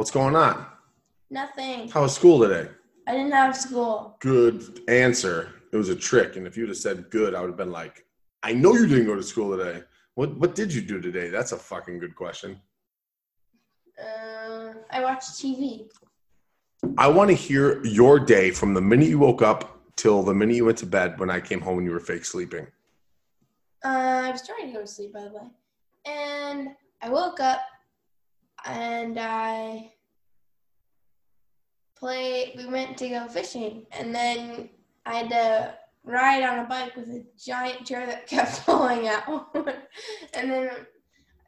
What's going on? Nothing. How was school today? I didn't have school. Good answer. It was a trick. And if you'd have said good, I would have been like, I know you didn't go to school today. What what did you do today? That's a fucking good question. Uh, I watched TV. I want to hear your day from the minute you woke up till the minute you went to bed when I came home and you were fake sleeping. Uh, I was trying to go to sleep, by the way. And I woke up and I played. We went to go fishing, and then I had to ride on a bike with a giant chair that kept falling out. and then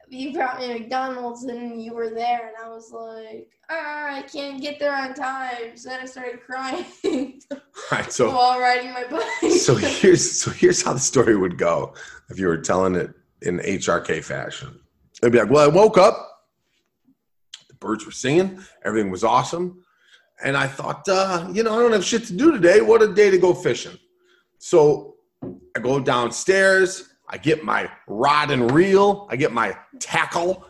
you brought me McDonald's, and you were there, and I was like, ah, I can't get there on time. So then I started crying Right. So while riding my bike. so here's so here's how the story would go if you were telling it in HRK fashion. It'd be like, well, I woke up, birds were singing, everything was awesome, and I thought, uh, you know, I don't have shit to do today. What a day to go fishing! So I go downstairs, I get my rod and reel, I get my tackle.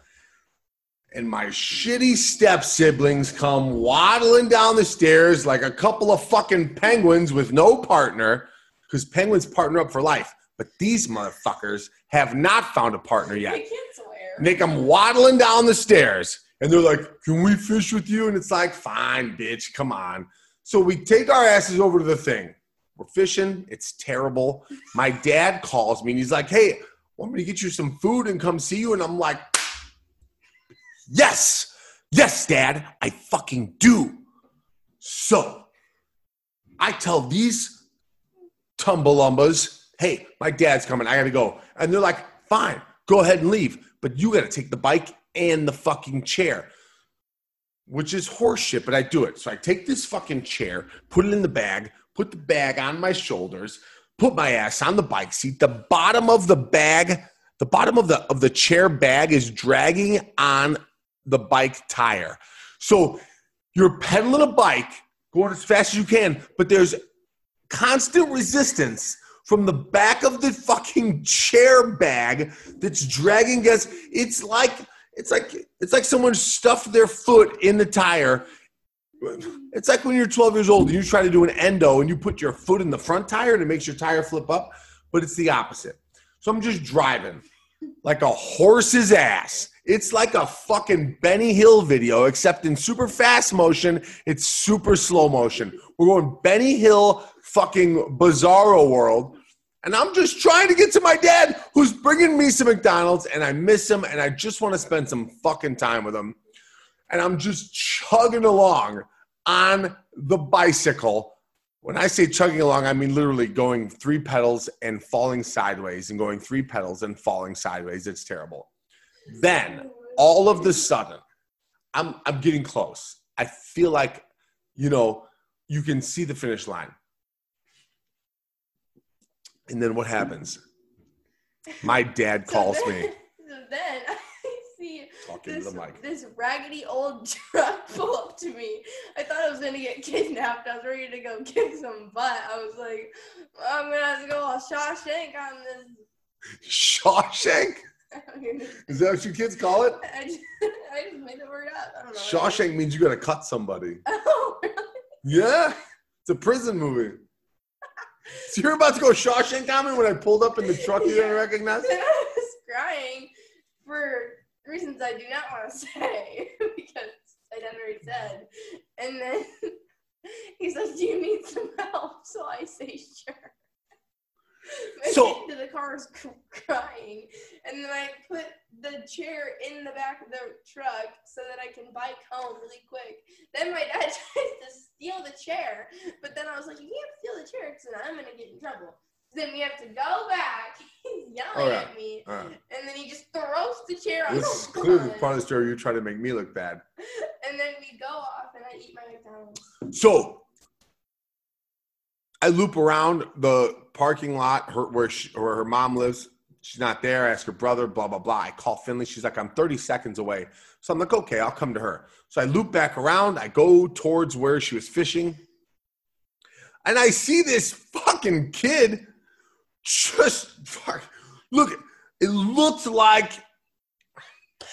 And my shitty step siblings come waddling down the stairs like a couple of fucking penguins with no partner, because penguins partner up for life. But these motherfuckers have not found a partner yet. can't swear. And they come waddling down the stairs and they're like, Can we fish with you? And it's like, Fine, bitch, come on. So we take our asses over to the thing. We're fishing. It's terrible. My dad calls me and he's like, Hey, want me to get you some food and come see you? And I'm like, Yes, yes, dad, I fucking do. So I tell these tumblelumbas, Hey, my dad's coming. I got to go. And they're like, Fine, go ahead and leave. But you got to take the bike and the fucking chair, which is horseshit, but I do it. So I take this fucking chair, put it in the bag, put the bag on my shoulders, put my ass on the bike seat. The bottom of the bag, the bottom of the of the chair bag is dragging on the bike tire. So you're pedaling a bike, going as fast as you can, but there's constant resistance from the back of the fucking chair bag that's dragging us. It's like it's like it's like someone stuffed their foot in the tire. It's like when you're 12 years old and you try to do an endo and you put your foot in the front tire and it makes your tire flip up, but it's the opposite. So I'm just driving like a horse's ass. It's like a fucking Benny Hill video, except in super fast motion, it's super slow motion. We're going Benny Hill fucking bizarro world. And I'm just trying to get to my dad who's bringing me some McDonald's and I miss him and I just want to spend some fucking time with him. And I'm just chugging along on the bicycle. When I say chugging along, I mean literally going three pedals and falling sideways and going three pedals and falling sideways. It's terrible. Then all of the sudden, I'm I'm getting close. I feel like, you know, you can see the finish line. And then what happens? My dad So calls then- me. So then I see this, to the mic. this raggedy old truck pull up to me. I thought I was gonna get kidnapped. I was ready to go kick some butt. I was like, I'm gonna have to go all Shawshank on this. Shawshank? Is that what you kids call it? I just, I just made the word up. I don't know. Shawshank means you gotta cut somebody. Oh, really? Yeah, it's a prison movie. So you're about to go Shawshank on me when I pulled up in the truck you didn't recognize? I was crying for reasons I do not want to say because I done already said. And then he says, "Do you need some help?" So I say, "Sure." I So- into the car I was crying, and then I put the chair in the back of the truck so that I can bike home really quick. Then my dad tries to steal the chair, but then I was like, "You can't steal the chair because then I'm gonna get in trouble." Then we have to go back. He's yelling Alright. Oh, at me, right. and then he just throws the chair on This the is clearly part of the story you try to make me look bad. And then we go off, and I eat my McDonald's. So I loop around the parking lot her, where, she, where her mom lives. She's not there. I ask her brother, blah, blah, blah. I call Finley. She's like, I'm 30 seconds away. So I'm like, okay, I'll come to her. So I loop back around. I go towards where she was fishing. And I see this fucking kid just fuck. Look, it looked like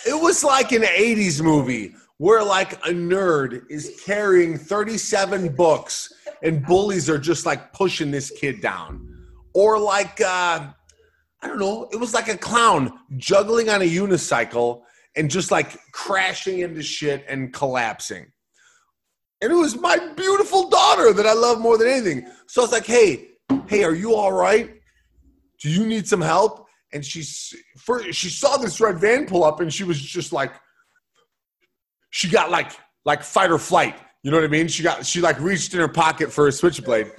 it was like an 80s movie where like a nerd is carrying 37 books and bullies are just like pushing this kid down. Or like, uh, I don't know, it was like a clown juggling on a unicycle and just like crashing into shit and collapsing. And it was my beautiful daughter that I love more than anything. So I was like, hey, hey, are you all right? Do you need some help? And she first she saw this red van pull up and she was just like, she got like like fight or flight. You know what I mean? She got she like reached in her pocket for a switchblade.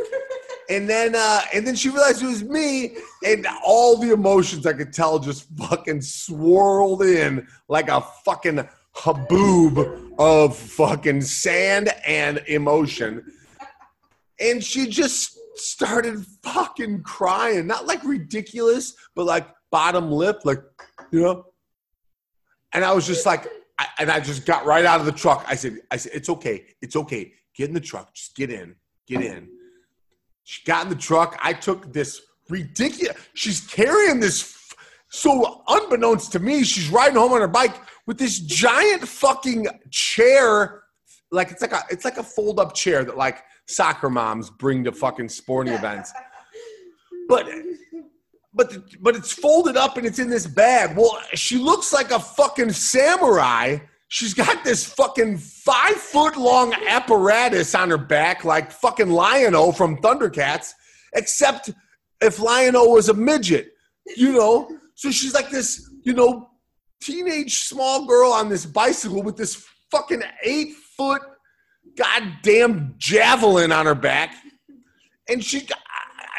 And then uh and then she realized it was me and all the emotions I could tell just fucking swirled in like a fucking haboob of fucking sand and emotion. And she just started fucking crying. Not like ridiculous, but like bottom lip, like, you know. And I was just like, I, and I just got right out of the truck. I said, I said, it's okay. It's okay. Get in the truck. Just get in. Get in. She got in the truck. I took this ridiculous. She's carrying this. So unbeknownst to me, she's riding home on her bike with this giant fucking chair. Like it's like a it's like a fold up chair that like soccer moms bring to fucking sporting events. But but but it's folded up and it's in this bag. Well, she looks like a fucking samurai. She's got this fucking five foot long apparatus on her back, like fucking Lion-O from Thundercats, except if Lion-O was a midget, you know? So she's like this, you know, teenage small girl on this bicycle with this fucking eight foot goddamn javelin on her back. And she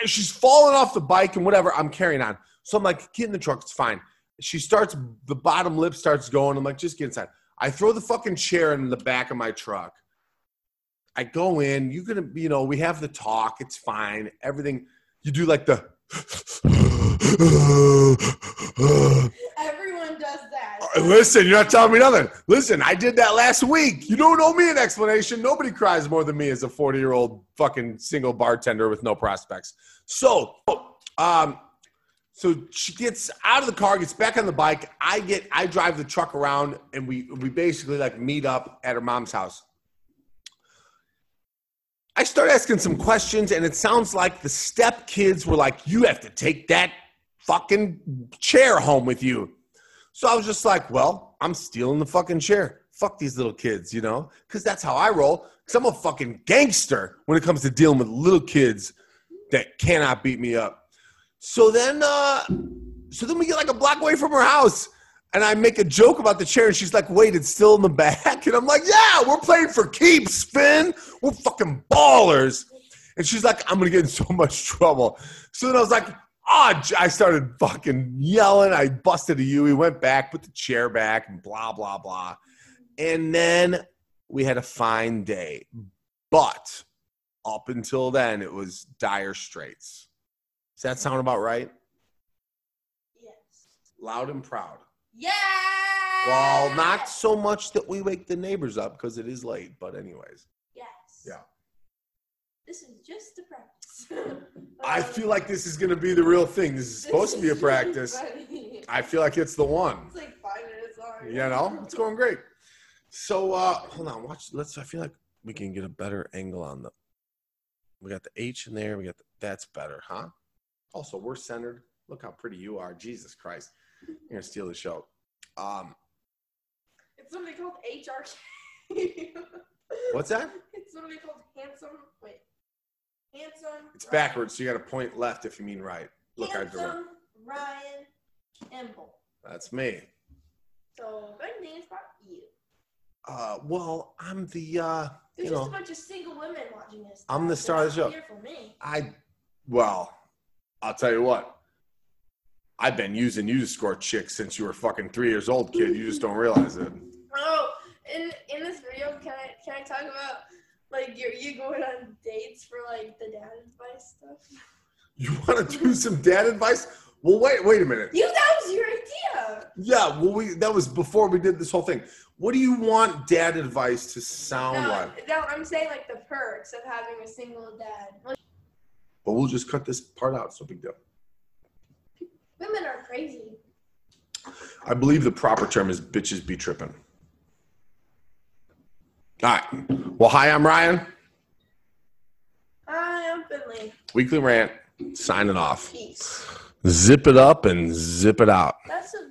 she's falling off the bike and whatever. I'm carrying on. So I'm like, get in the truck. It's fine. She starts, the bottom lip starts going. I'm like, just get inside. I throw the fucking chair in the back of my truck. I go in. You gonna, you know, we have the talk. It's fine. Everything. You do like the. Everyone does that. Listen, you're not telling me nothing. Listen, I did that last week. You don't owe me an explanation. Nobody cries more than me as a 40 year old fucking single bartender with no prospects. So, um, so she gets out of the car, gets back on the bike. I get, I drive the truck around, and we we basically like meet up at her mom's house. I start asking some questions, and it sounds like the step kids were like, "You have to take that fucking chair home with you." So I was just like, "Well, I'm stealing the fucking chair. Fuck these little kids, you know, because that's how I roll. Because I'm a fucking gangster when it comes to dealing with little kids that cannot beat me up." So then, uh, so then we get like a block away from her house, and I make a joke about the chair, and she's like, "Wait, it's still in the back," and I'm like, "Yeah, we're playing for keeps, Finn. We're fucking ballers." And she's like, "I'm gonna get in so much trouble." So then I was like, "Oh!" I started fucking yelling. I busted a U. We went back, put the chair back, and blah blah blah. And then we had a fine day, but up until then, it was dire straits. Does that sound about right? Yes. Loud and proud. Yeah. Well, not so much that we wake the neighbors up because it is late, but anyways. Yes. Yeah. This is just a practice. I feel like this is going to be the real thing. This is supposed to be a practice. I feel like it's the one. It's like five minutes long. You know, it's going great. So, uh, hold on, watch. Let's. I feel like we can get a better angle on the. We got the H in there. We got the, that's better, huh? Also, we're centered. Look how pretty you are. Jesus Christ, you're gonna steal the show. Um, It's something called HRK. what's that? It's something called handsome. Wait. Handsome. It's backwards, so you got to point left if you mean right. Look, I direct. Ryan Campbell. That's me. So good news about you. Uh, well, I'm the uh, There's you just know, a bunch of single women watching this. I'm the star of the show. Here for me. I, well, I'll tell you what. I've been using you to score chicks since you were fucking three years old, kid. You just don't realize it. Oh, in in this video, can I can I talk about like you you going on dates for like the dad advice stuff? You want to do some dad advice? Well, wait, wait a minute. You that was your idea. Yeah, well, we that was before we did this whole thing. What do you want dad advice to sound No, like? no, I'm saying like the perks of having a single dad. But we'll just cut this part out. So big deal. women are crazy. I believe the proper term is bitches be tripping. All right. Well, hi, I'm Ryan. Hi, I am Finley. Weekly rant. Signing off. Peace. Zip it up and zip it out. That's a